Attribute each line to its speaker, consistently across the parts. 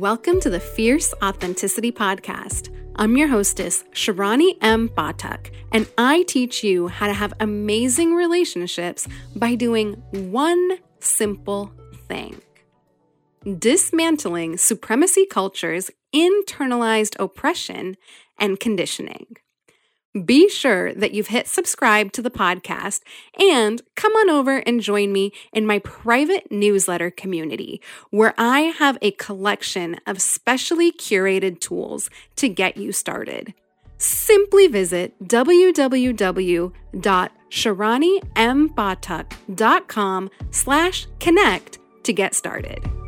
Speaker 1: Welcome to the Fierce Authenticity Podcast. I'm your hostess, Sharani M. Batak, and I teach you how to have amazing relationships by doing one simple thing dismantling supremacy culture's internalized oppression and conditioning. Be sure that you've hit subscribe to the podcast and come on over and join me in my private newsletter community where I have a collection of specially curated tools to get you started. Simply visit www.sharanimbatak.com slash connect to get started.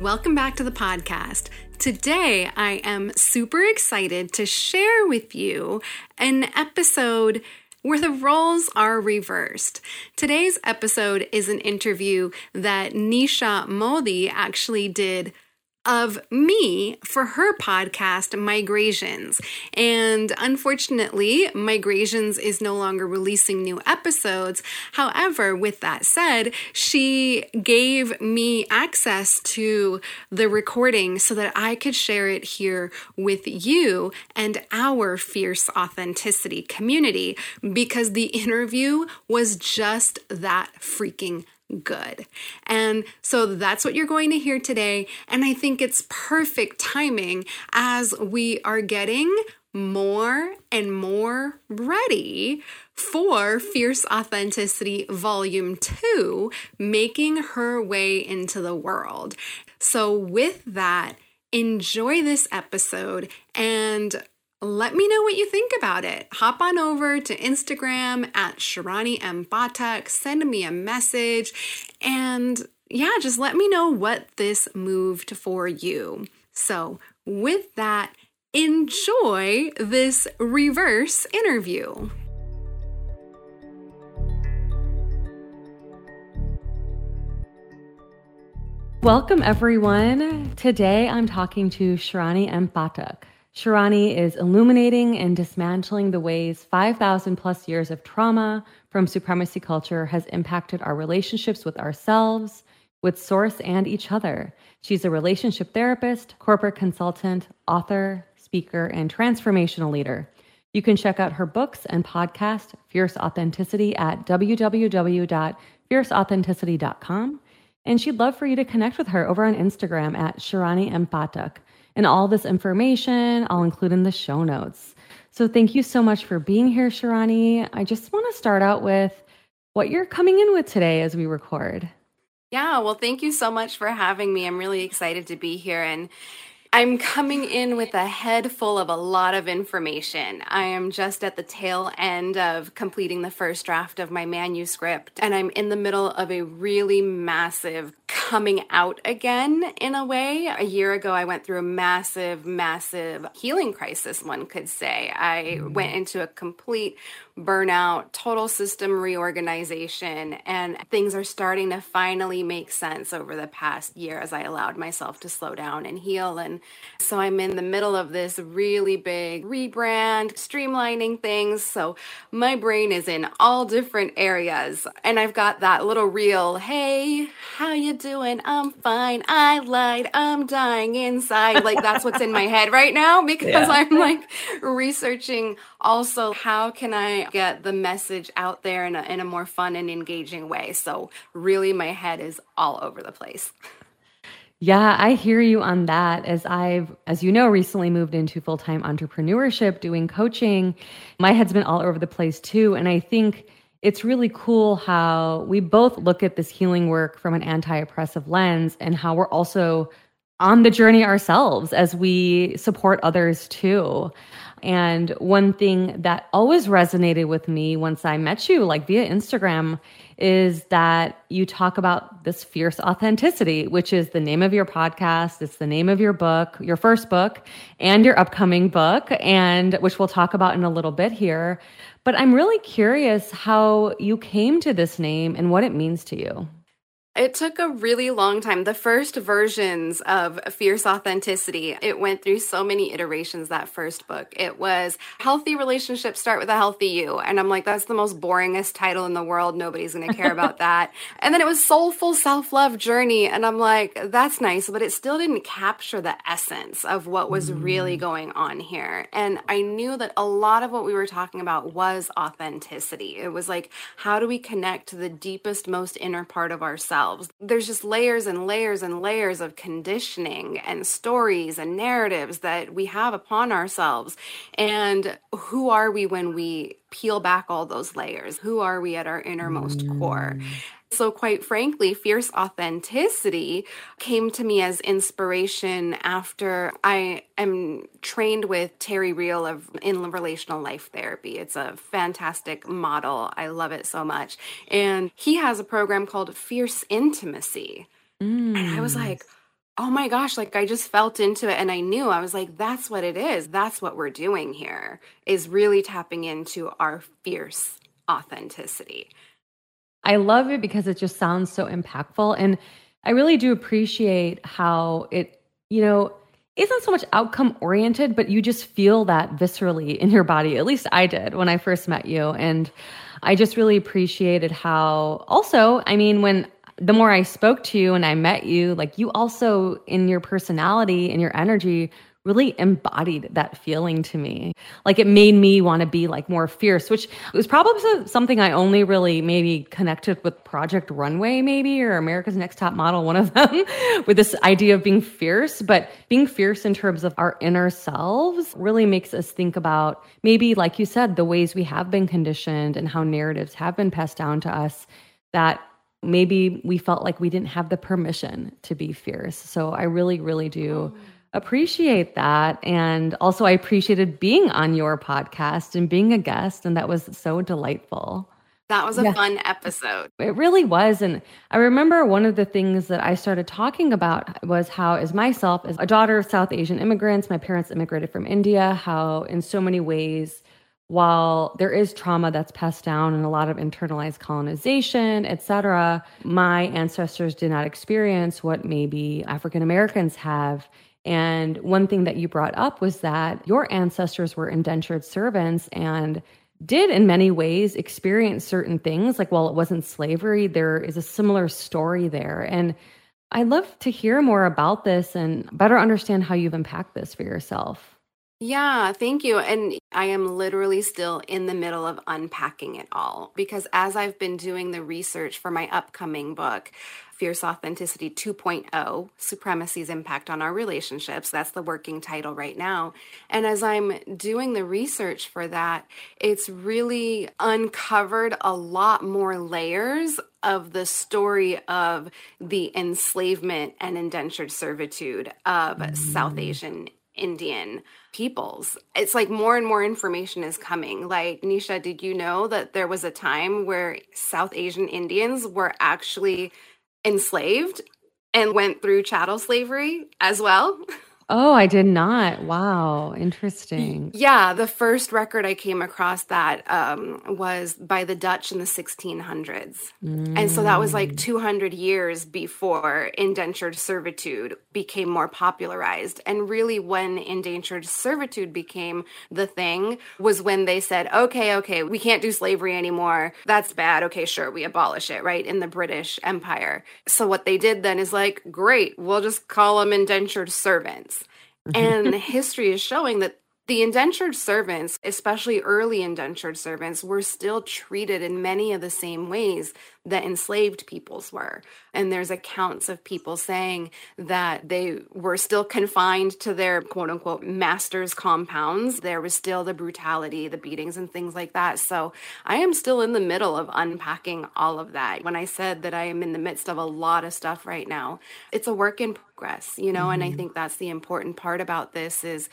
Speaker 1: Welcome back to the podcast. Today, I am super excited to share with you an episode where the roles are reversed. Today's episode is an interview that Nisha Modi actually did of me for her podcast, Migrations. And unfortunately, Migrations is no longer releasing new episodes. However, with that said, she gave me access to the recording so that I could share it here with you and our fierce authenticity community because the interview was just that freaking good. And so that's what you're going to hear today. And I think it's perfect timing as we are getting more and more ready for Fierce Authenticity Volume 2, making her way into the world. So, with that, enjoy this episode and let me know what you think about it. Hop on over to Instagram at Sharani M. Batak, send me a message, and yeah, just let me know what this moved for you. So, with that, enjoy this reverse interview. Welcome, everyone. Today I'm talking to Sharani M. Batak. Sharani is illuminating and dismantling the ways 5,000 plus years of trauma from supremacy culture has impacted our relationships with ourselves, with Source, and each other. She's a relationship therapist, corporate consultant, author, speaker, and transformational leader. You can check out her books and podcast, Fierce Authenticity, at www.fierceauthenticity.com. And she'd love for you to connect with her over on Instagram at Sharani M. Batak. And all this information I'll include in the show notes. So thank you so much for being here, Sharani. I just want to start out with what you're coming in with today as we record.
Speaker 2: Yeah, well, thank you so much for having me. I'm really excited to be here. And I'm coming in with a head full of a lot of information. I am just at the tail end of completing the first draft of my manuscript, and I'm in the middle of a really massive coming out again in a way. A year ago, I went through a massive, massive healing crisis, one could say. I mm-hmm. went into a complete burnout, total system reorganization, and things are starting to finally make sense over the past year as I allowed myself to slow down and heal. And so I'm in the middle of this really big rebrand, streamlining things. So my brain is in all different areas. And I've got that little reel, hey, how you doing? I'm fine. I lied. I'm dying inside. Like that's what's in my head right now because yeah. I'm like researching also how can I get the message out there in a, in a more fun and engaging way. So, really, my head is all over the place.
Speaker 1: Yeah, I hear you on that. As I've, as you know, recently moved into full time entrepreneurship, doing coaching, my head's been all over the place too. And I think it's really cool how we both look at this healing work from an anti oppressive lens and how we're also on the journey ourselves as we support others too. And one thing that always resonated with me once I met you, like via Instagram, is that you talk about this fierce authenticity, which is the name of your podcast. It's the name of your book, your first book, and your upcoming book, and which we'll talk about in a little bit here. But I'm really curious how you came to this name and what it means to you.
Speaker 2: It took a really long time. The first versions of Fierce Authenticity, it went through so many iterations that first book. It was Healthy Relationships Start with a Healthy You. And I'm like, that's the most boringest title in the world. Nobody's going to care about that. And then it was Soulful Self Love Journey. And I'm like, that's nice, but it still didn't capture the essence of what was mm. really going on here. And I knew that a lot of what we were talking about was authenticity. It was like, how do we connect to the deepest, most inner part of ourselves? There's just layers and layers and layers of conditioning and stories and narratives that we have upon ourselves. And who are we when we peel back all those layers? Who are we at our innermost mm. core? So, quite frankly, fierce authenticity came to me as inspiration after I am trained with Terry Real of in relational life therapy. It's a fantastic model. I love it so much. And he has a program called Fierce Intimacy. Mm. And I was mm. like, oh my gosh, like I just felt into it and I knew I was like, that's what it is. That's what we're doing here is really tapping into our fierce authenticity.
Speaker 1: I love it because it just sounds so impactful. And I really do appreciate how it, you know, isn't so much outcome oriented, but you just feel that viscerally in your body. At least I did when I first met you. And I just really appreciated how also, I mean, when the more I spoke to you and I met you, like you also in your personality and your energy really embodied that feeling to me. Like it made me want to be like more fierce, which was probably something I only really maybe connected with Project Runway, maybe, or America's Next Top Model, one of them, with this idea of being fierce. But being fierce in terms of our inner selves really makes us think about maybe, like you said, the ways we have been conditioned and how narratives have been passed down to us that maybe we felt like we didn't have the permission to be fierce. So I really, really do. Oh appreciate that. And also, I appreciated being on your podcast and being a guest. And that was so delightful.
Speaker 2: That was a yeah. fun episode.
Speaker 1: It really was. And I remember one of the things that I started talking about was how, as myself, as a daughter of South Asian immigrants, my parents immigrated from India, how in so many ways, while there is trauma that's passed down and a lot of internalized colonization, etc., my ancestors did not experience what maybe African Americans have and one thing that you brought up was that your ancestors were indentured servants and did in many ways experience certain things. Like while it wasn't slavery, there is a similar story there. And I'd love to hear more about this and better understand how you've unpacked this for yourself.
Speaker 2: Yeah, thank you. And I am literally still in the middle of unpacking it all because as I've been doing the research for my upcoming book, Fierce Authenticity 2.0 Supremacy's Impact on Our Relationships. That's the working title right now. And as I'm doing the research for that, it's really uncovered a lot more layers of the story of the enslavement and indentured servitude of mm. South Asian Indian peoples. It's like more and more information is coming. Like, Nisha, did you know that there was a time where South Asian Indians were actually enslaved and went through chattel slavery as well.
Speaker 1: Oh, I did not. Wow, interesting.
Speaker 2: Yeah, the first record I came across that um, was by the Dutch in the 1600s. Mm. And so that was like mm. 200 years before indentured servitude became more popularized. And really, when indentured servitude became the thing, was when they said, okay, okay, we can't do slavery anymore. That's bad. Okay, sure, we abolish it, right? In the British Empire. So what they did then is like, great, we'll just call them indentured servants and history is showing that the indentured servants, especially early indentured servants, were still treated in many of the same ways that enslaved peoples were. And there's accounts of people saying that they were still confined to their quote unquote master's compounds. There was still the brutality, the beatings, and things like that. So I am still in the middle of unpacking all of that. When I said that I am in the midst of a lot of stuff right now, it's a work in progress, you know, mm-hmm. and I mm-hmm. think that's the important part about this is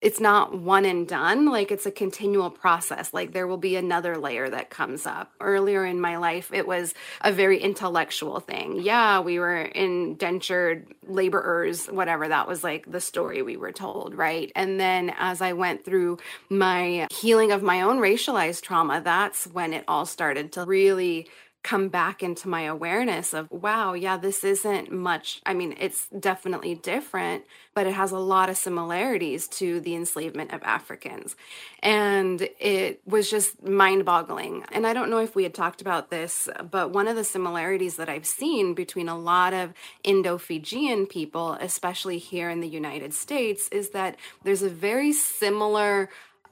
Speaker 2: it's not one and done like it's a continual process like there will be another layer that comes up. Earlier in my life it was a very intellectual thing. Yeah we were indentured laborers whatever that was like the story we were told right? And then as i went through my healing of my own racialized trauma that's when it all started to really come back into my awareness of, wow, yeah, this isn't much. I mean, it's definitely different, but it has a lot of similarities to the enslavement of Africans. And it was just mind boggling. And I don't know if we had talked about this, but one of the similarities that I've seen between a lot of Indo Fijian people, especially here in the United States, is that there's a very similar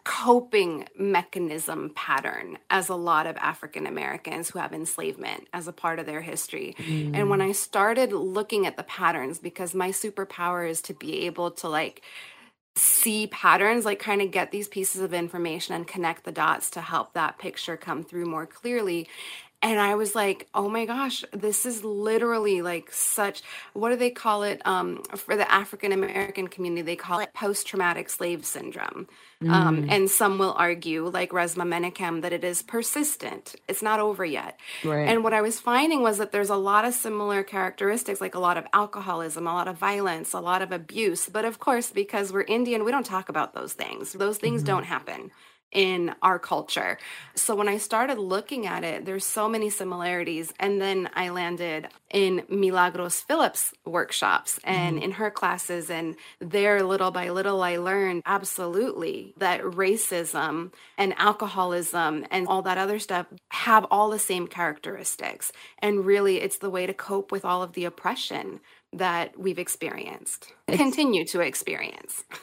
Speaker 2: coping mechanism pattern as a lot of African Americans who have enslavement as a part of their history. Mm. And when I started looking at the patterns, because my superpower is to be able to like see patterns, like kind of get these pieces of information and connect the dots to help that picture come through more clearly. And I was like, oh my gosh, this is literally like such, what do they call it? Um, for the African American community, they call it post traumatic slave syndrome. Um, mm. Um, and some will argue, like Resmaa Menakem, that it is persistent. It's not over yet. Right. And what I was finding was that there's a lot of similar characteristics, like a lot of alcoholism, a lot of violence, a lot of abuse. But of course, because we're Indian, we don't talk about those things. Those things mm-hmm. don't happen in our culture. So when I started looking at it, there's so many similarities. And then I landed in Milagros Phillips workshops and mm-hmm. in her classes. And there, little by little, I learned absolutely that racism and alcoholism and all that other stuff have all the same characteristics. And really, it's the way to cope with all of the oppression that we've experienced, it's- continue to experience.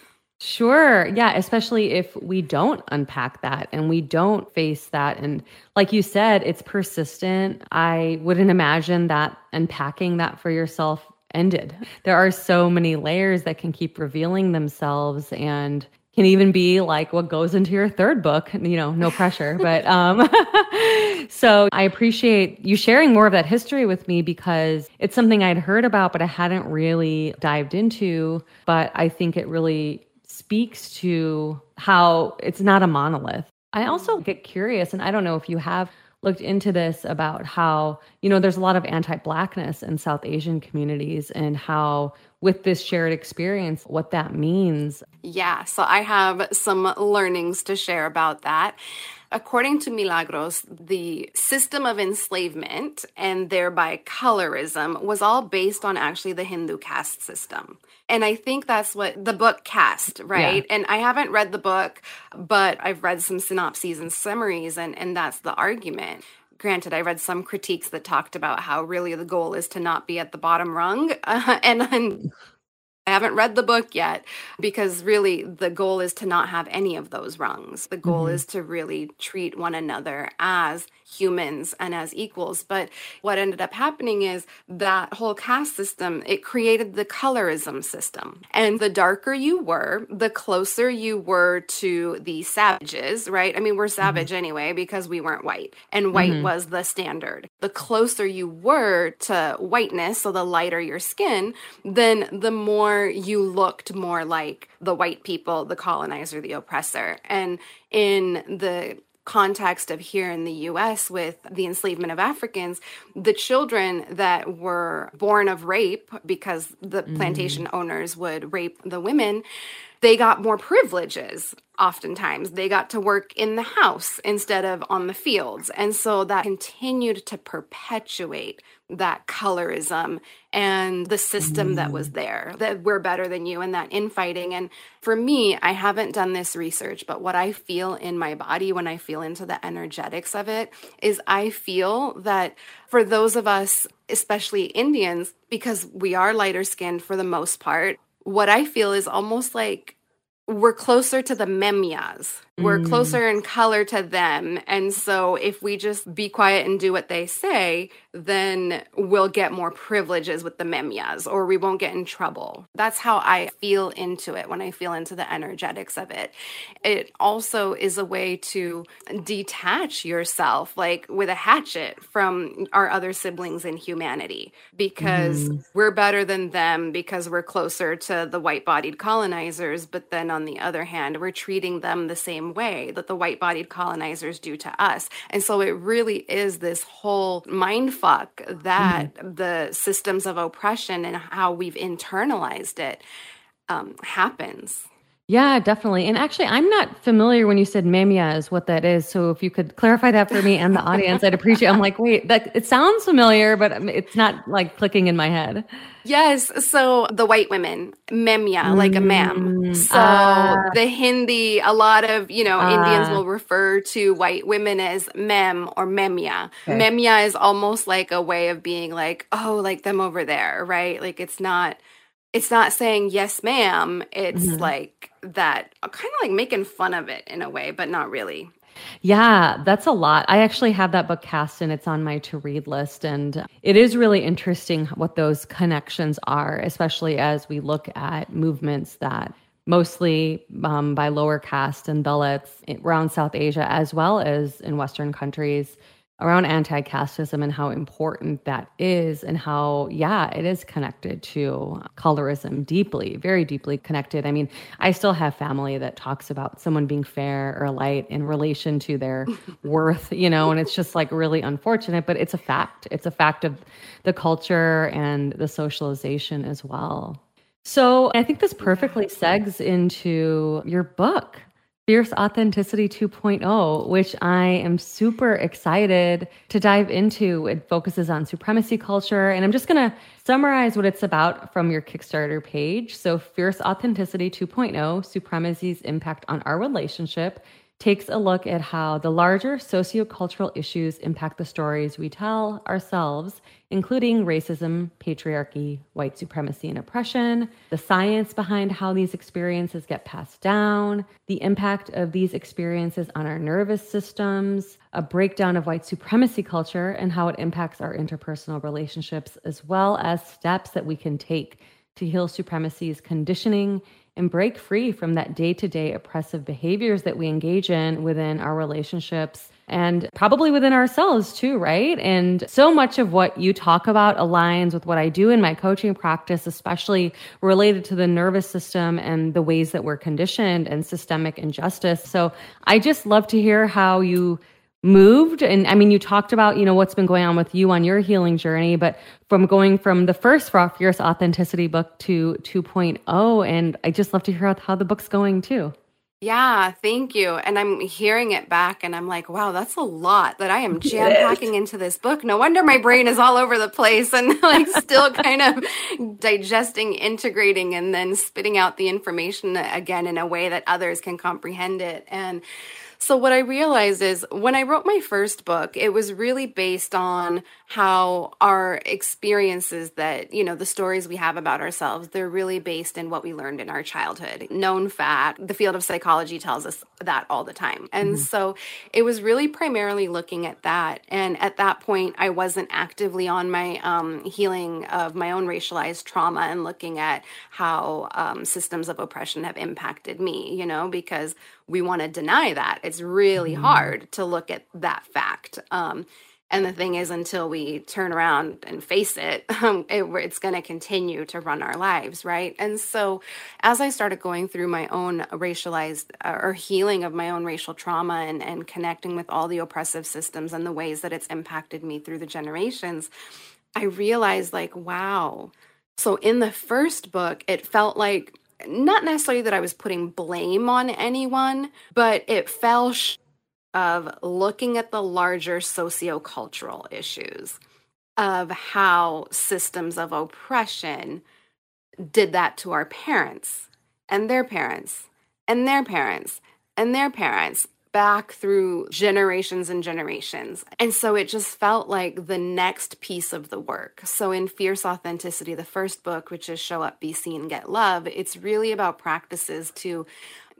Speaker 1: Sure. Yeah. Especially if we don't unpack that and we don't face that. And like you said, it's persistent. I wouldn't imagine that unpacking that for yourself ended. There are so many layers that can keep revealing themselves and can even be like what goes into your third book, you know, no pressure. but um so I appreciate you sharing more of that history with me because it's something I'd heard about but I hadn't really dived into, but I think it really speaks to how it's not a monolith. I also get curious, and I don't know if you have looked into this about how, you know, there's a lot of anti Blackness in South Asian communities and how, with this shared experience, what that means.
Speaker 2: Yeah, so I have some learnings to share about that. According to Milagros, the system of enslavement and thereby colorism was all based on actually the Hindu caste system. And I think that's what the book Caste, right? Yeah. And I haven't read the book, but I've read some synopses and summaries, and, and that's the argument granted, I read some critiques that talked about how really the goal is to not be at the bottom rung. Uh, and, and I haven't read the book yet because really the goal is to not have any of those rungs. The goal mm-hmm. is to really treat one another as humans and as equals. But what ended up happening is that whole caste system, it created the colorism system. And the darker you were, the closer you were to the savages, right? I mean, we're mm-hmm. savage mm-hmm. anyway because we weren't white, and white mm-hmm. was the standard. The closer you were to whiteness, so the lighter your skin, then the more more you looked more like the white people, the colonizer, the oppressor. And in the context of here in the US with the enslavement of Africans, the children that were born of rape, because the mm. plantation owners would rape the women, they got more privileges oftentimes. They got to work in the house instead of on the fields. And so that continued to perpetuate that colorism and the system that was there that we're better than you and that infighting. And for me, I haven't done this research, but what I feel in my body when I feel into the energetics of it is I feel that for those of us, especially Indians, because we are lighter skinned for the most part, what I feel is almost like we're closer to the memyas. We're mm. closer in color to them. And so if we just be quiet and do what they say, then we'll get more privileges with the memyas or we won't get in trouble. That's how I feel into it when I feel into the energetics of it. It also is a way to detach yourself, like with a hatchet, from our other siblings in humanity because mm. we're better than them because we're closer to the white bodied colonizers. But then on the other hand, we're treating them the same way that the white bodied colonizers do to us. And so it really is this whole mind fuck that mm-hmm. the systems of oppression and how we've internalized it um, happens.
Speaker 1: Yeah, definitely. And actually, I'm not familiar when you said memia is what that is. So if you could clarify that for me and the audience, I'd appreciate. I'm like, wait, that it sounds familiar, but it's not like clicking in my head.
Speaker 2: Yes. So the white women, memia, mm, like a ma'am. Mm, so uh, the Hindi, a lot of, you know, uh, Indians will refer to white women as mem or memia. Okay. Memia is almost like a way of being like, oh, like them over there, right? Like it's not it's not saying yes ma'am it's mm-hmm. like that kind of like making fun of it in a way but not really
Speaker 1: yeah, that's a lot. I actually have that book Caste and it's on my to read list. And it is really interesting what those connections are, especially as we look at movements that mostly um, by lower caste and Dalits around South Asia, as well as in Western countries, around anti-casteism and how important that is and how yeah it is connected to colorism deeply very deeply connected. I mean i still have family that talks about someone being fair or light in relation to their worth you know and it's just like really unfortunate but it's a fact. It's a fact of the culture and the socialization as well. So i think this perfectly segs into your book Fierce Authenticity 2.0, which I am super excited to dive into. It focuses on supremacy culture. And I'm just going to summarize what it's about from your Kickstarter page. So, Fierce Authenticity 2.0 Supremacy's Impact on Our Relationship takes a look at how the larger sociocultural issues impact the stories we tell ourselves, including racism, patriarchy, white supremacy, and oppression, the science behind how these experiences get passed down, the impact of these experiences on our nervous systems, a breakdown of white supremacy culture and how it impacts our interpersonal relationships, as well as steps that we can take to heal supremacy's conditioning and break free from that day to day oppressive behaviors that we engage in within our relationships and probably within ourselves too, right? And so much of what you talk about aligns with what I do in my coaching practice, especially related to the nervous system and the ways that we're conditioned and systemic injustice. So I just love to hear how you moved and i mean you talked about you know what's been going on with you on your healing journey but from going from the first raw fierce authenticity book to 2.0 and i just love to hear how the book's going too
Speaker 2: yeah, thank you. And I'm hearing it back and I'm like, wow, that's a lot that I am jam packing into this book. No wonder my brain is all over the place and like still kind of digesting, integrating, and then spitting out the information again in a way that others can comprehend it. And so, what I realized is when I wrote my first book, it was really based on how our experiences that, you know, the stories we have about ourselves, they're really based in what we learned in our childhood. Known fact, the field of psychology tells us that all the time. And mm-hmm. so, it was really primarily looking at that. And at that point, I wasn't actively on my um, healing of my own racialized trauma and looking at how um, systems of oppression have impacted me, you know, because we want to deny that. It's really mm-hmm. hard to look at that fact. Um, and the thing is, until we turn around and face it, um, it it's going to continue to run our lives, right? And so, as I started going through my own racialized uh, or healing of my own racial trauma and, and connecting with all the oppressive systems and the ways that it's impacted me through the generations, I realized, like, wow. So, in the first book, it felt like not necessarily that I was putting blame on anyone, but it fell of looking at the larger sociocultural issues of how systems of oppression did that to our parents and their parents and their parents and their parents back through generations and generations. And so it just felt like the next piece of the work. So in Fierce Authenticity, the first book, which is Show Up, Be Seen, Get Love, it's really about practices to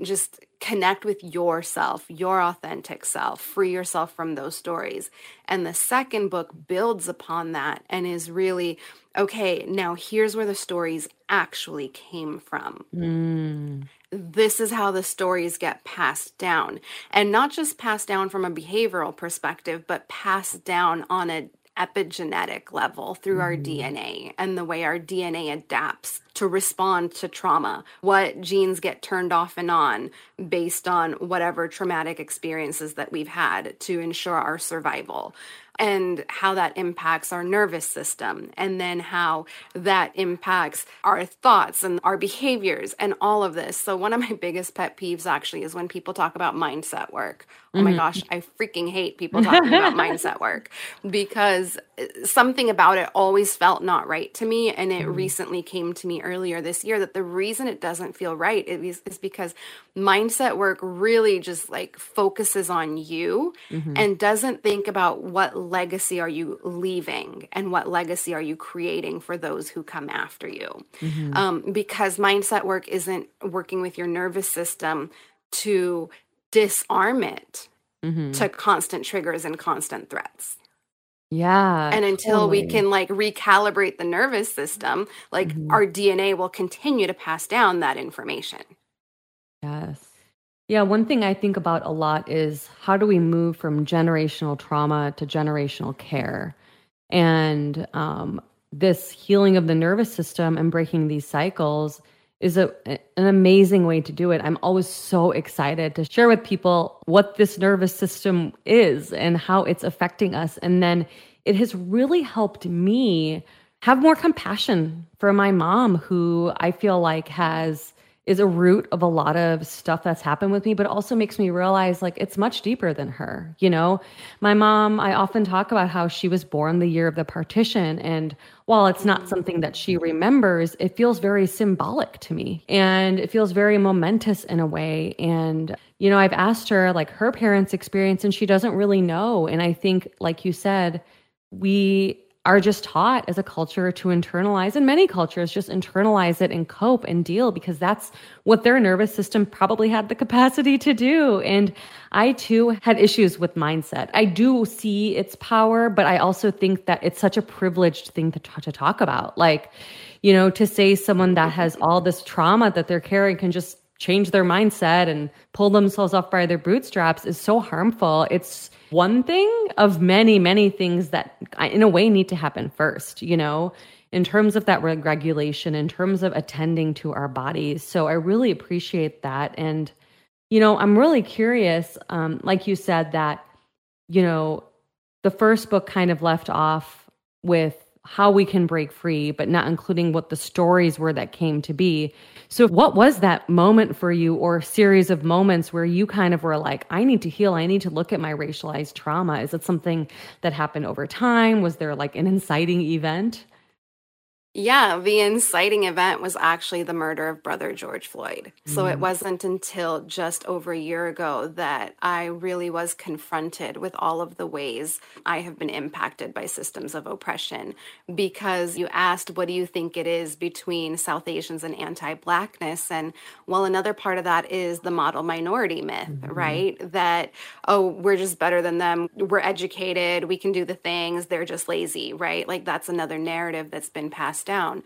Speaker 2: just connect with yourself, your authentic self, free yourself from those stories. And the second book builds upon that and is really okay, now here's where the stories actually came from. Mm this is how the stories get passed down. And not just passed down from a behavioral perspective, but passed down on an epigenetic level through mm-hmm. our DNA and the way our DNA adapts to respond to trauma, what genes get turned off and on based on whatever traumatic experiences that we've had to ensure our survival and how that impacts our nervous system, and then how that impacts our thoughts and our behaviors and all of this. So, one of my biggest pet peeves actually is when people talk about mindset work. Oh my mm-hmm. gosh, I freaking hate people talking about mindset work because uh, something about it always felt not right to me. And it mm-hmm. recently came to me earlier this year that the reason it doesn't feel right is, is because mindset work really just like focuses on you mm-hmm. and doesn't think about what legacy are you leaving and what legacy are you creating for those who come after you. Mm-hmm. Um, because mindset work isn't working with your nervous system to disarm it mm-hmm. to constant triggers and constant threats.
Speaker 1: Yeah.
Speaker 2: And until totally. we can like recalibrate the nervous system, like mm-hmm. our DNA will continue to pass down that information.
Speaker 1: Yes. Yeah, one thing I think about a lot is how do we move from generational trauma to generational care? And um, this healing of the nervous system and breaking these cycles is a, an amazing way to do it. I'm always so excited to share with people what this nervous system is and how it's affecting us. And then it has really helped me have more compassion for my mom, who I feel like has is a root of a lot of stuff that's happened with me, but also makes me realize like it's much deeper than her. You know, my mom, I often talk about how she was born the year of the partition. And while it's not something that she remembers, it feels very symbolic to me and it feels very momentous in a way. And, you know, I've asked her like her parents' experience and she doesn't really know. And I think, like you said, we are just taught as a culture to internalize, and many cultures just internalize it and cope and deal because that's what their nervous system probably had the capacity to do. And I too had issues with mindset. I do see its power, but I also think that it's such a privileged thing to, t- to talk about. Like, you know, to say someone that has all this trauma that they're carrying can just change their mindset and pull themselves off by their bootstraps is so harmful. It's one thing of many, many things that in a way need to happen first, you know, in terms of that regulation, in terms of attending to our bodies. So I really appreciate that. And, you know, I'm really curious, um, like you said, that, you know, the first book kind of left off with how we can break free, but not including what the stories were that came to be. So, what was that moment for you, or series of moments where you kind of were like, I need to heal, I need to look at my racialized trauma? Is it something that happened over time? Was there like an inciting event?
Speaker 2: Yeah, the inciting event was actually the murder of brother George Floyd. So mm. it wasn't until just over a year ago that I really was confronted with all of the ways I have been impacted by systems of oppression. Because you asked, what do you think it is between South Asians and anti Blackness? And well, another part of that is the model minority myth, mm-hmm. right? That, oh, we're just better than them. We're educated. We can do the things. They're just lazy, right? Like that's another narrative that's been passed down.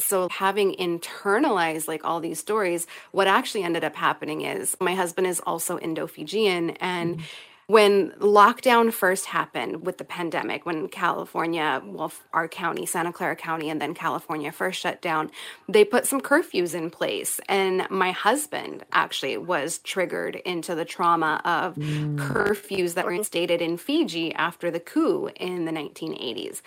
Speaker 2: So, having internalized like all these stories, what actually ended up happening is my husband is also Indo Fijian. And mm-hmm. when lockdown first happened with the pandemic, when California, well, our county, Santa Clara County, and then California first shut down, they put some curfews in place. And my husband actually was triggered into the trauma of mm. curfews that were instated in Fiji after the coup in the 1980s.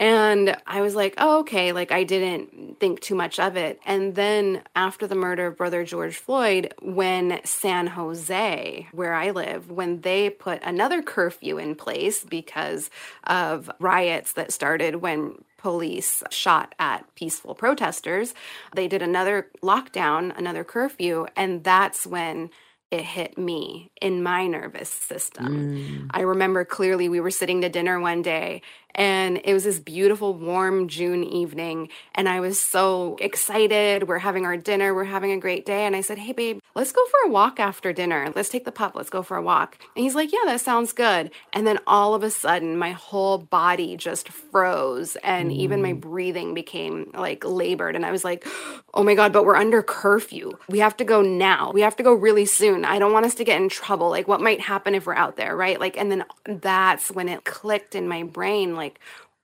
Speaker 2: And I was like, oh, okay. Like, I didn't think too much of it. And then after the murder of brother George Floyd, when San Jose, where I live, when they put another curfew in place because of riots that started when police shot at peaceful protesters, they did another lockdown, another curfew. And that's when it hit me in my nervous system. Mm. I remember clearly we were sitting to dinner one day and it was this beautiful, warm June evening. And I was so excited. We're having our dinner, we're having a great day. And I said, Hey, babe, let's go for a walk after dinner. Let's take the pup, let's go for a walk. And he's like, Yeah, that sounds good. And then all of a sudden, my whole body just froze. And even my mm. breathing became like labored. And I was like, Oh my God, but we're under curfew. We have to go now. We have to go really soon. I don't want us to get in trouble. Like, what might happen if we're out there, right? Like, and then that's when it clicked in my brain like,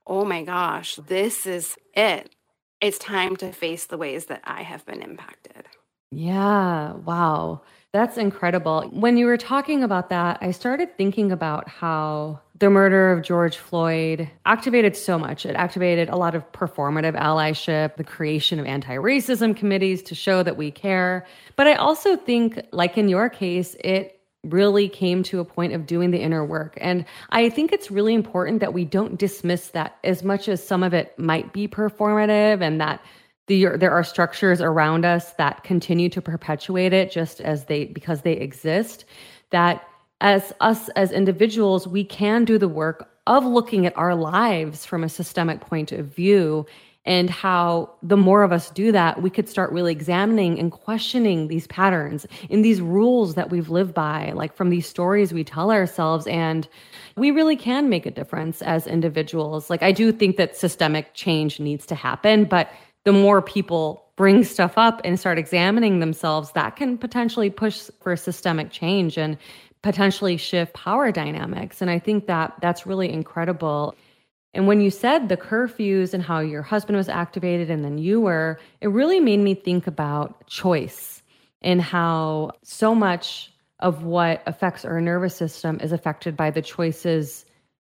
Speaker 2: oh my gosh, this is it. it's time to face the ways that I have been impacted.
Speaker 1: Yeah, wow. That's incredible. When you were talking about that, I started thinking about how the murder of George Floyd activated so much. It activated a lot of performative allyship, the creation of anti racism committees to show that we care. But I also think, like in your case, it really came to a point of doing the inner work. And I think it's really important that we don't dismiss that as much as some of it might be performative and that the, there are structures around us that continue to perpetuate it just as they because they exist that as us as individuals we can do the work of looking at our lives from a systemic point of view and how the more of us do that, we could start really examining and questioning these patterns in these rules that we've lived by, like from these stories we tell ourselves. And we really can make a difference as individuals. Like, I do think that systemic change needs to happen, but the more people bring stuff up and start examining themselves, that can potentially push for systemic change and potentially shift power dynamics. And I think that that's really incredible. And when you said the curfews and how your husband was activated and then you were, it really made me think about choice and how so much of what affects our nervous system is affected by the choices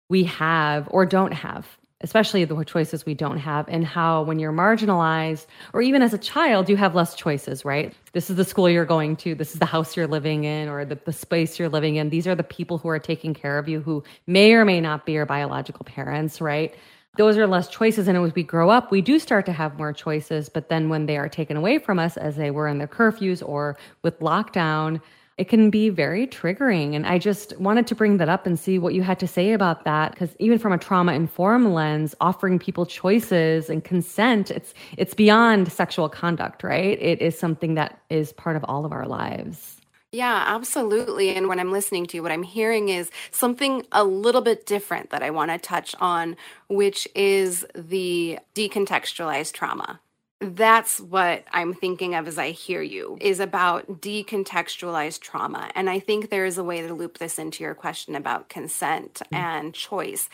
Speaker 1: we have or don't have especially the choices we don't have, and how when you're marginalized, or even as a child, you have less choices, right? This is the school you're going to, this is the house you're living in, or the, the space you're living in. These are the people who are taking care of you who may or may not be your biological parents, right? Those are less choices. And as we grow up, we do start to have more choices. But then when they are taken away from us, as they were in the curfews or with lockdown, it can be very triggering. And I just wanted to bring that up and see what you had to say about that. Because even from a trauma informed lens, offering people choices and consent, it's it's beyond sexual conduct, right? It is something that is part of all of our lives.
Speaker 2: Yeah, absolutely. And when I'm listening to you, what I'm hearing is something a little bit different that I want to touch on, which is the decontextualized trauma that's what I'm thinking of as I hear you is about decontextualized trauma. And I think there is a way to loop this into your question about consent mm. and choice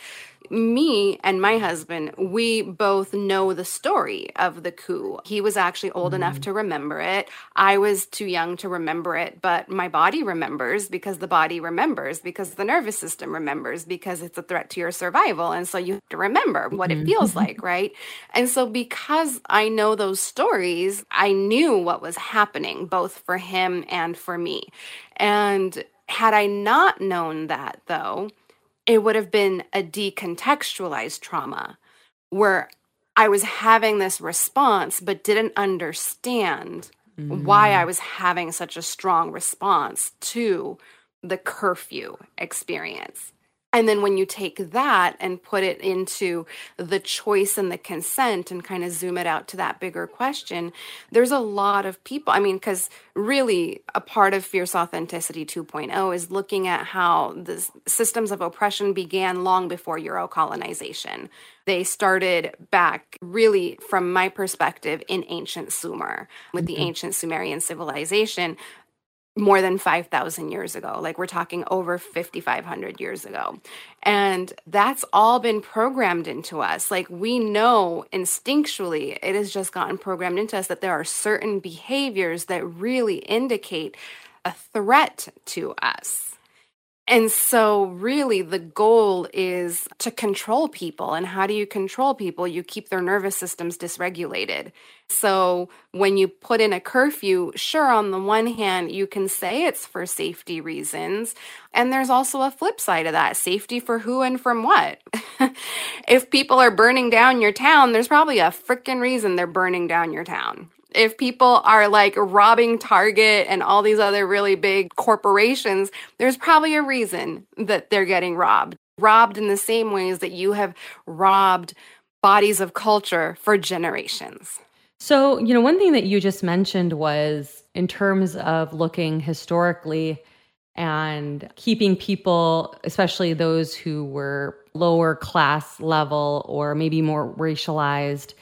Speaker 2: me and my husband, we both know the story of the coup. He was actually old mm-hmm. enough to remember it. I was too young to remember it, but my body remembers because the body remembers, because the nervous system remembers, because it's a threat to your survival. And so you have to remember what mm-hmm. it feels like, right? And so because I know those stories, I knew what was happening both for him and for me. And had I not known that, though, it would have been a decontextualized trauma where I was having this response but didn't understand mm-hmm. why I was having such a strong response to the curfew experience. And then when you take that and put it into the choice and the consent and kind of zoom it out to that bigger question, there's a lot of people. I mean, because really a part of Fierce Authenticity 2.0 is looking at how the systems of oppression began long before Euro-colonization. They started back, really, from my perspective, in ancient Sumer with mm-hmm. the ancient Sumerian civilization more than 5,000 years ago. Like we're talking over 5,500 years ago. And that's all been programmed into us. Like we know instinctually, it has just gotten programmed into us that there are certain behaviors that really indicate a threat to us. And so, really, the goal is to control people. And how do you control people? You keep their nervous systems dysregulated. So, when you put in a curfew, sure, on the one hand, you can say it's for safety reasons. And there's also a flip side of that safety for who and from what? if people are burning down your town, there's probably a freaking reason they're burning down your town if people are like robbing Target and all these other really big corporations, there's probably a reason that they're getting robbed. Robbed in the same ways that you have robbed bodies of culture for generations.
Speaker 1: So, you know, one thing that you just mentioned was in terms of looking historically and keeping people, especially those who were lower class level or maybe more racialized,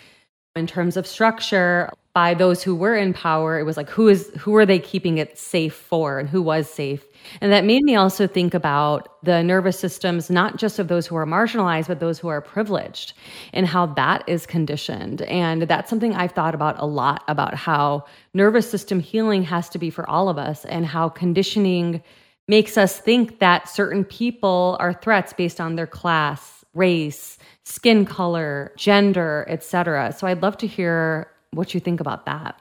Speaker 1: in terms of structure, by those who were in power. It was like who is who are they keeping it safe for and who was safe. And that made me also think about the nervous systems, not just of those who are marginalized, but those who are privileged and how that is conditioned. And that's something I've thought about a lot about how nervous system healing has to be for all of us and how conditioning makes us think that certain people are threats based on their class, race, skin color, gender, etc. So I'd love to hear what you think about that.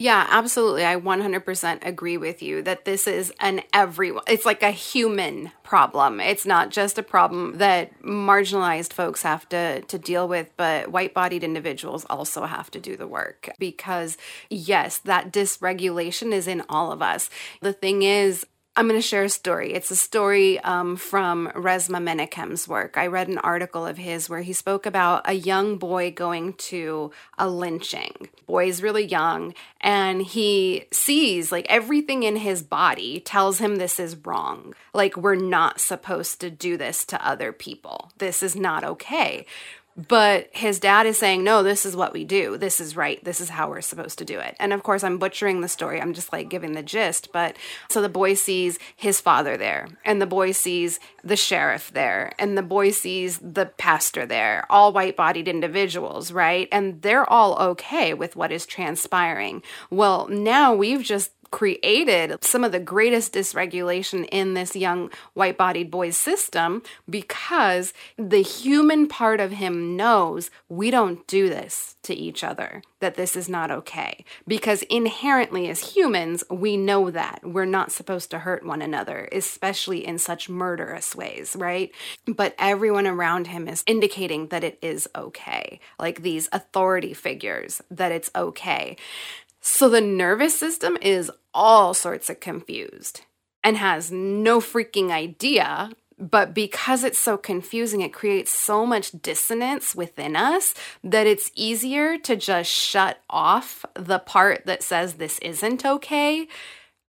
Speaker 2: Yeah, absolutely. I 100% agree with you that this is an everyone, it's like a human problem. It's not just a problem that marginalized folks have to, to deal with, but white bodied individuals also have to do the work because, yes, that dysregulation is in all of us. The thing is, I'm going to share a story. It's a story um, from Resmaa Menakem's work. I read an article of his where he spoke about a young boy going to a lynching. Boy's really young, and he sees like everything in his body tells him this is wrong. Like, we're not supposed to do this to other people. This is not okay. But his dad is saying, no, this is what we do. This is right. This is how we're supposed to do it. And of course, I'm butchering the story. I'm just like giving the gist. But so the boy sees his father there, and the boy sees the sheriff there, and the boy sees the pastor there, all white bodied individuals, right? And they're all okay with what is transpiring. Well, now we've just created some of the greatest dysregulation in this young white bodied boy's system because the human part of him knows we don't do this to each other, that this is not okay. Because inherently, as humans, we know that we're not supposed to hurt one another, especially in such murderous ways, right? But everyone around him is indicating that it is okay, like these authority figures, that it's okay. So the nervous system is all sorts of confused and has no freaking idea. But because it's so confusing, it creates so much dissonance within us that it's easier to just shut off the part that says this isn't okay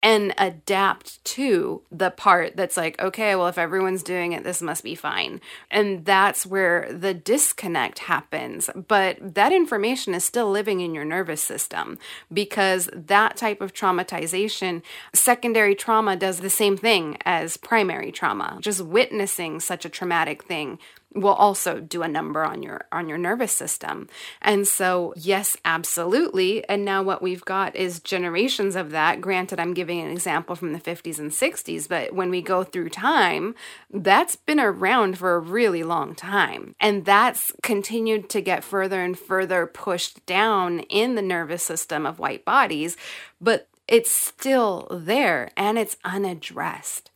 Speaker 2: and adapt to the part that's like, okay, well, if everyone's doing it, this must be fine. And that's where the disconnect happens. But that information is still living in your nervous system because that type of traumatization, secondary trauma does the same thing as primary trauma. Just witnessing such a traumatic thing will also do a number on your on your nervous system. And so yes, absolutely. And now what we've got is generations of that. Granted, I'm giving an example from the 50s and 60s, but when we go through time, that's been around for a really long time. And that's continued to get further and further pushed down in the nervous system of white bodies, but it's still there and it's unaddressed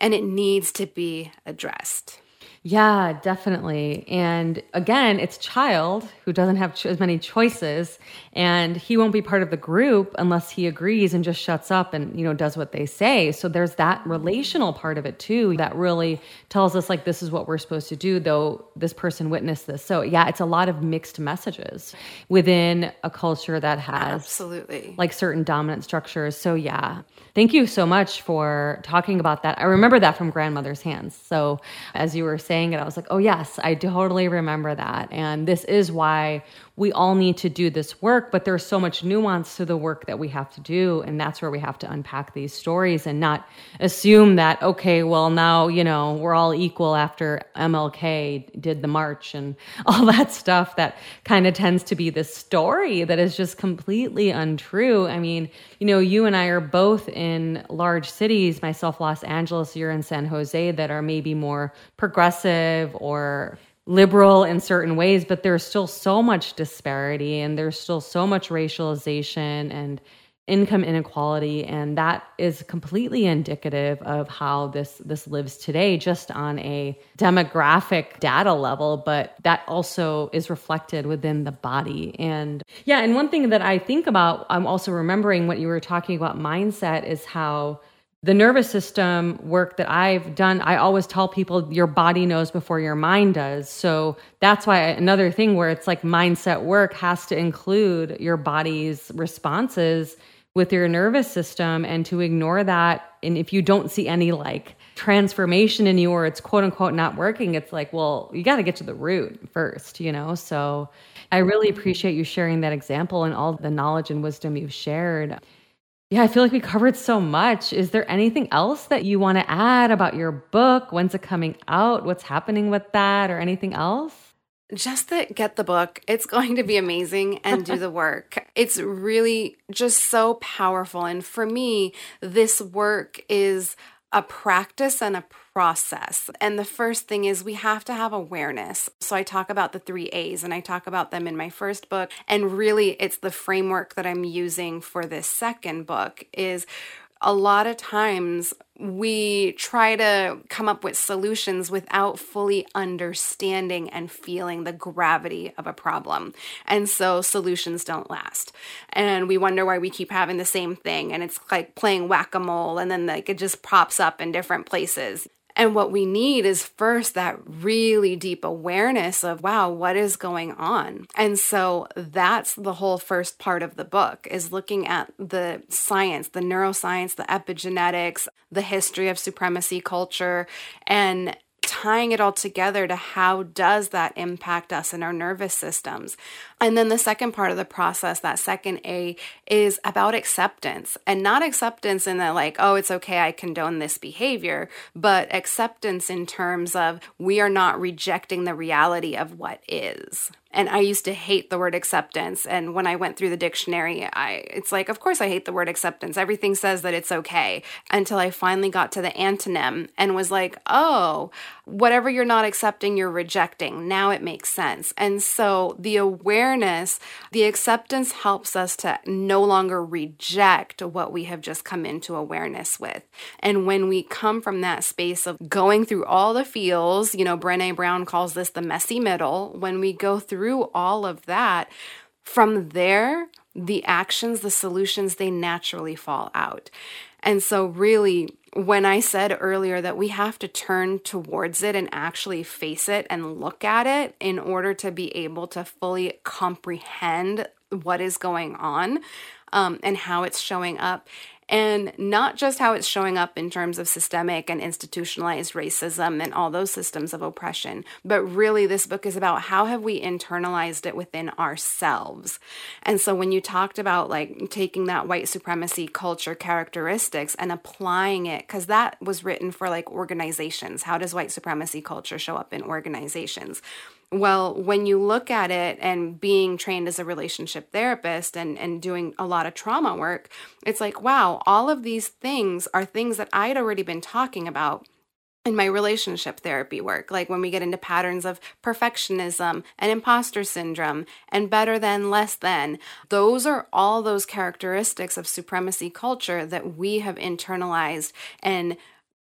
Speaker 2: and it needs to be addressed.
Speaker 1: Yeah, definitely. And again, it's child who doesn't have as many choices and he won't be part of the group unless he agrees and just shuts up and, you know, does what they say. So there's that relational part of it too that really tells us like this is what we're supposed to do though this person witnessed this. So yeah, it's a lot of mixed messages within a culture that has
Speaker 2: Absolutely.
Speaker 1: like certain dominant structures. So yeah. Thank you so much for talking about that. I remember that from grandmother's hands. So as you were saying it, I was like, oh, yes, I totally remember that. And this is why we all need to do this work, but there's so much nuance to the work that we have to do. And that's where we have to unpack these stories and not assume that, okay, well, now, you know, we're all equal after MLK did the march and all that stuff that kind of tends to be the story that is just completely untrue. I mean, you know, you and I are both in large cities, myself, Los Angeles, you're in San Jose, that are maybe more progressive or liberal in certain ways, but there's still so much disparity and there's still so much racialization and income inequality. And that is completely indicative of how this this lives today just on a demographic data level but that also is reflected within the body. And yeah and one thing that i think about i'm also remembering what you were talking about mindset is how the nervous system work that I've done, I always tell people your body knows before your mind does. So that's why another thing where it's like mindset work has to include your body's responses with your nervous system and to ignore that. And if you don't see any like transformation in you or it's quote unquote not working, it's like, well, you got to get to the root first, you know? So I really appreciate you sharing that example and all the knowledge and wisdom you've shared. Yeah, I feel like we covered so much. Is there anything else that you want to add about your book? When's it coming out? What's happening with that or anything else?
Speaker 2: just that get the book. It's going to be amazing and do the work. It's really just so powerful. And for me, this work is a practice and a process. And the first thing is we have to have awareness. So I talk about the three A's and I talk about them in my first book. And really, it's the framework that I'm using for this second book is a lot of times we try to come up with solutions without fully understanding and feeling the gravity of a problem. And so solutions don't last. And we wonder why we keep having the same thing. And it's like playing whack a mole and then like it just pops up in different places. And what we need is first that really deep awareness of, wow, what is going on? And so that's the whole first part of the book is looking at the science, the neuroscience, the epigenetics, the history of supremacy culture, and tying it all together to how does that impact us in our nervous systems and then the second part of the process that second a is about acceptance and not acceptance in that like oh it's okay i condone this behavior but acceptance in terms of we are not rejecting the reality of what is and I used to hate the word acceptance. And when I went through the dictionary, I it's like, of course I hate the word acceptance. Everything says that it's okay. Until I finally got to the antonym and was like, oh, whatever you're not accepting, you're rejecting. Now it makes sense. And so the awareness, the acceptance helps us to no longer reject what we have just come into awareness with. And when we come from that space of going through all the feels, you know, Brene Brown calls this the messy middle, when we go through all of that, from there, the actions, the solutions, they naturally fall out. And so, really, when I said earlier that we have to turn towards it and actually face it and look at it in order to be able to fully comprehend what is going on um, and how it's showing up, and not just how it's showing up in terms of systemic and institutionalized racism and all those systems of oppression, but really this book is about how have we internalized it within ourselves. And so when you talked about like taking that white supremacy culture characteristics and applying it, because that was written for like organizations. How does white supremacy culture show up in organizations? Well, when you look at it and being trained as a relationship therapist and, and doing a lot of trauma work, it's like, wow, all of these things are things that I had already been talking about in my relationship therapy work, like when we get into patterns of perfectionism and imposter syndrome and better than, less than, those are all those characteristics of supremacy culture that we have internalized and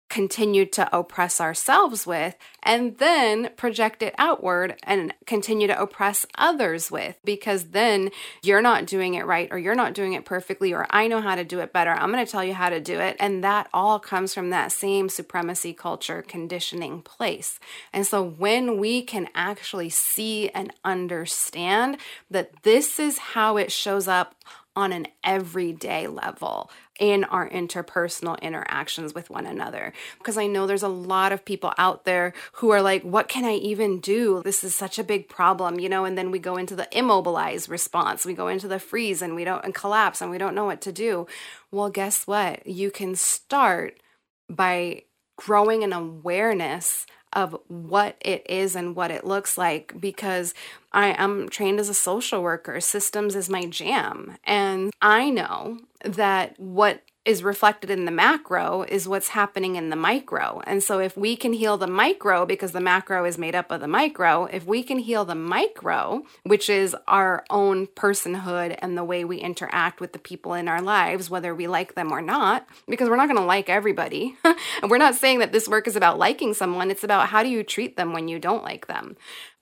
Speaker 2: continue to oppress ourselves with and then project it outward and continue to oppress others with because then you're not doing it right or you're not doing it perfectly or I know how to do it better. I'm going to tell you how to do it. And that all comes from that same supremacy culture conditioning place. And so when we can actually see and understand that this is how it shows up on an everyday level in our interpersonal interactions with one another. Because I know there's a lot of people out there who are like, what can I even do? This is such a big problem, you know, and then we go into the immobilize response. We go into the freeze and we don't and collapse and we don't know what to do. Well, guess what? You can start by growing an awareness of what it is and what it looks like because I am trained as a social worker. Systems is my jam. And I know that what is reflected in the macro is what's happening in the micro. And so, if we can heal the micro, because the macro is made up of the micro, if we can heal the micro, which is our own personhood and the way we interact with the people in our lives, whether we like them or not, because we're not going to like everybody. and we're not saying that this work is about liking someone, it's about how do you treat them when you don't like them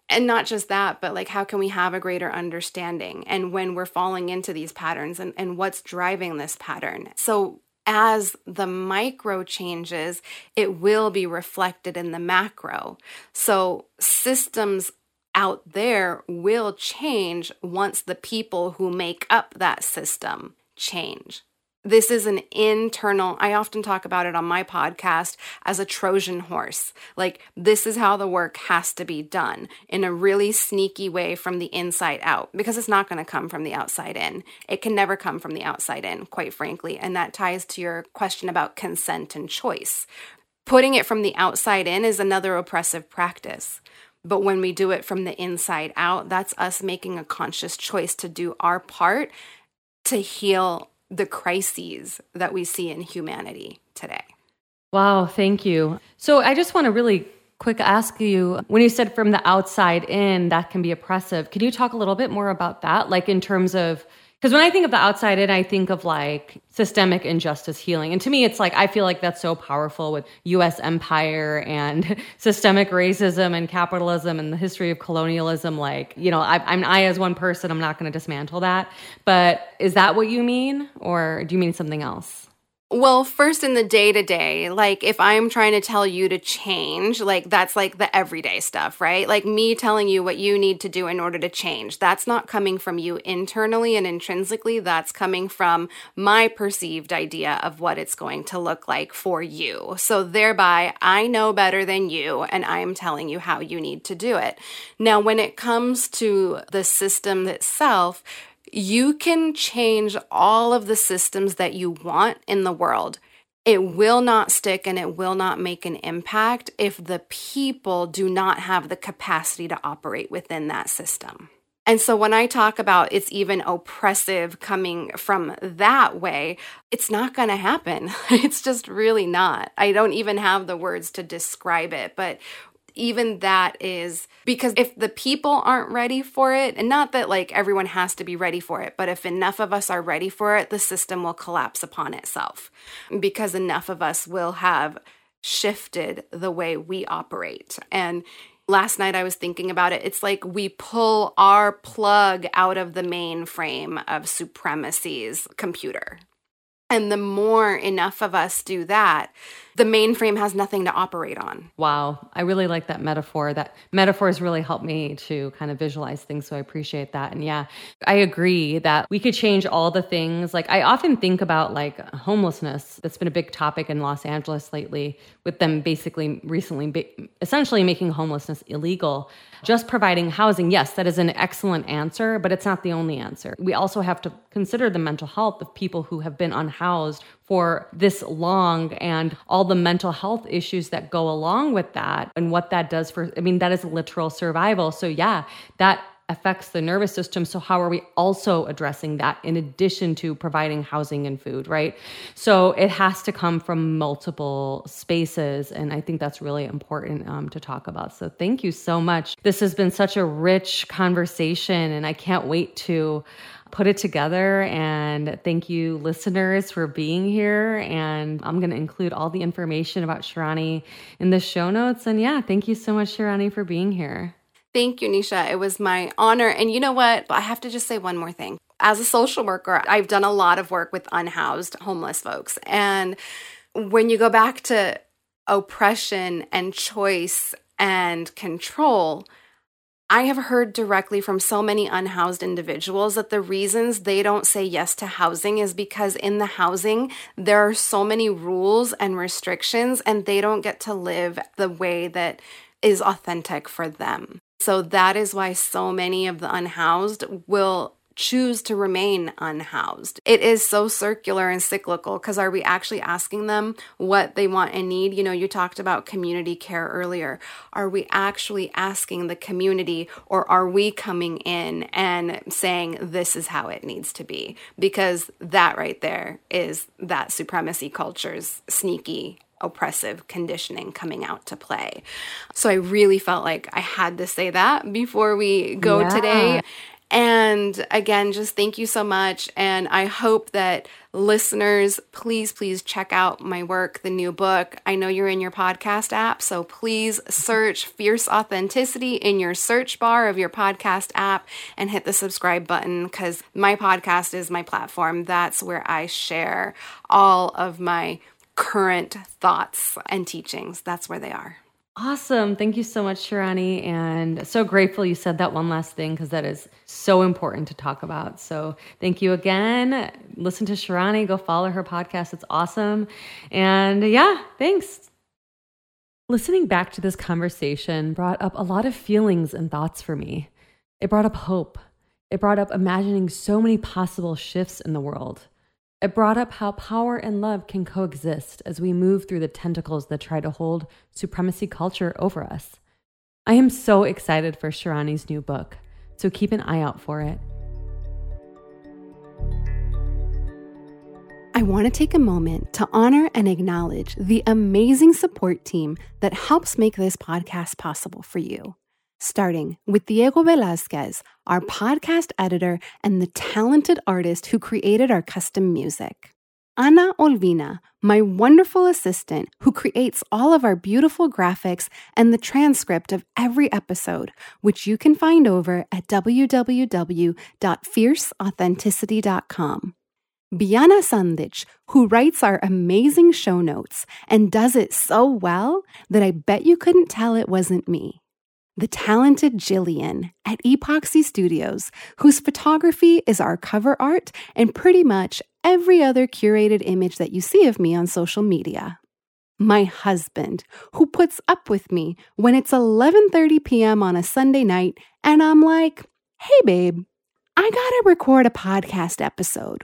Speaker 2: and not just that but like how can we have a greater understanding and when we're falling into these patterns and, and what's driving this pattern? So as the micro changes it will be reflected in the macro. So systems out there will change once the people who make up that system change This is an internal, I often talk about it on my podcast as a Trojan horse. Like, this is how the work has to be done in a really sneaky way from the inside out, because it's not going to come from the outside in. It can never come from the outside in, quite frankly. And that ties to your question about consent and choice. Putting it from the outside in is another oppressive practice. But when we do it from the inside out, that's us making a conscious choice to do our part to heal the crises that we see in humanity today.
Speaker 1: Wow, thank you. So I just want to really quick ask you when you said from the outside in that can be oppressive. Can you talk a little bit more about that like in terms of because when I think of the outside in, I think of like systemic injustice healing. And to me, it's like, I feel like that's so powerful with US empire and systemic racism and capitalism and the history of colonialism. Like, you know, I, I'm I as one person, I'm not going to dismantle that. But is that what you mean? Or do you mean something else?
Speaker 2: Well, first in the day to day, like if I'm trying to tell you to change, like that's like the everyday stuff, right? Like me telling you what you need to do in order to change. That's not coming from you internally and intrinsically. That's coming from my perceived idea of what it's going to look like for you. So thereby, I know better than you and I am telling you how you need to do it. Now, when it comes to the system itself, you can change all of the systems that you want in the world. It will not stick and it will not make an impact if the people do not have the capacity to operate within that system. And so when I talk about it's even oppressive coming from that way, it's not going to happen. It's just really not. I don't even have the words to describe it, but even that is because if the people aren't ready for it, and not that like everyone has to be ready for it, but if enough of us are ready for it, the system will collapse upon itself because enough of us will have shifted the way we operate. And last night I was thinking about it. It's like we pull our plug out of the mainframe of supremacy's computer. And the more enough of us do that, the mainframe has nothing to operate on.
Speaker 1: Wow. I really like that metaphor. That metaphors really helped me to kind of visualize things. So I appreciate that. And yeah, I agree that we could change all the things. Like I often think about like homelessness. That's been a big topic in Los Angeles lately with them basically recently essentially making homelessness illegal. Just providing housing, yes, that is an excellent answer, but it's not the only answer. We also have to consider the mental health of people who have been unhoused for this long and all the mental health issues that go along with that and what that does for I mean that is literal survival. So yeah, that affects the nervous system. So, how are we also addressing that in addition to providing housing and food, right? So, it has to come from multiple spaces. And I think that's really important um, to talk about. So, thank you so much. This has been such a rich conversation, and I can't wait to put it together. And thank you, listeners, for being here. And I'm going to include all the information about Shirani in the show notes. And yeah, thank you so much, Shirani, for being here.
Speaker 2: Thank you, Nisha. It was my honor. And you know what? I have to just say one more thing. As a social worker, I've done a lot of work with unhoused homeless folks. And when you go back to oppression and choice and control, I have heard directly from so many unhoused individuals that the reasons they don't say yes to housing is because in the housing, there are so many rules and restrictions, and they don't get to live the way that is authentic for them. So that is why so many of the unhoused will choose to remain unhoused. It is so circular and cyclical because are we actually asking them what they want and need? You know, you talked about community care earlier. Are we actually asking the community or are we coming in and saying this is how it needs to be? Because that right there is that supremacy culture's sneaky oppressive conditioning coming out to play. So I really felt like I had to say that before we go yeah. today. And again, just thank you so much. And I hope that listeners, please, please check out my work, the new book. I know you're in your podcast app, so please search Fierce Authenticity in your search bar of your podcast app and hit the subscribe button because my podcast is my platform. That's where I share all of my current thoughts and teachings. That's where they are.
Speaker 1: Awesome. Thank you so much, Shirani. And so grateful you said that one last thing because that is so important to talk about. So thank you again. Listen to Shirani, go follow her podcast. It's awesome. And yeah, thanks. Listening back to this conversation brought up a lot of feelings and thoughts for me. It brought up hope. It brought up imagining so many possible shifts in the world. It brought up how power and love can coexist as we move through the tentacles that try to hold supremacy culture over us. I am so excited for Shirani's new book, so keep an eye out for it.
Speaker 2: I want to take a moment to honor and acknowledge the amazing support team that helps make this podcast possible for you starting with Diego Velazquez, our podcast editor and the talented artist who created our custom music. Ana Olvina, my wonderful assistant who creates all of our beautiful graphics and the transcript of every episode, which you can find over at www.fierceauthenticity.com. Biana Sandich, who writes our amazing show notes and does it so well that I bet you couldn't tell it wasn't me the talented Jillian at Epoxy Studios, whose photography is our cover art and pretty much every other curated image that you see of me on social media. My husband, who puts up with me when it's 11:30 p.m. on a Sunday night and I'm like, "Hey babe, I got to record a podcast episode."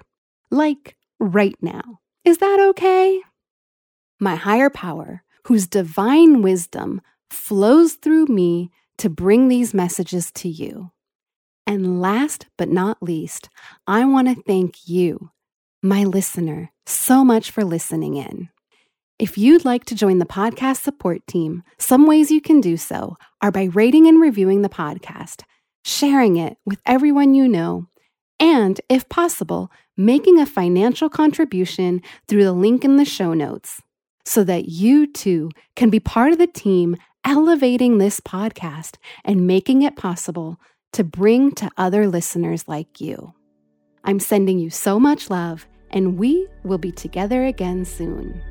Speaker 2: Like right now. Is that okay? My higher power, whose divine wisdom flows through me to bring these messages to you. And last but not least, I want to thank you, my listener, so much for listening in. If you'd like to join the podcast support team, some ways you can do so are by rating and reviewing the podcast, sharing it with everyone you know, and, if possible, making a financial contribution through the link in the show notes so that you too can be part of the team elevating this podcast and making it possible to bring to other listeners like you. I'm sending you so much love, and we will be together again soon.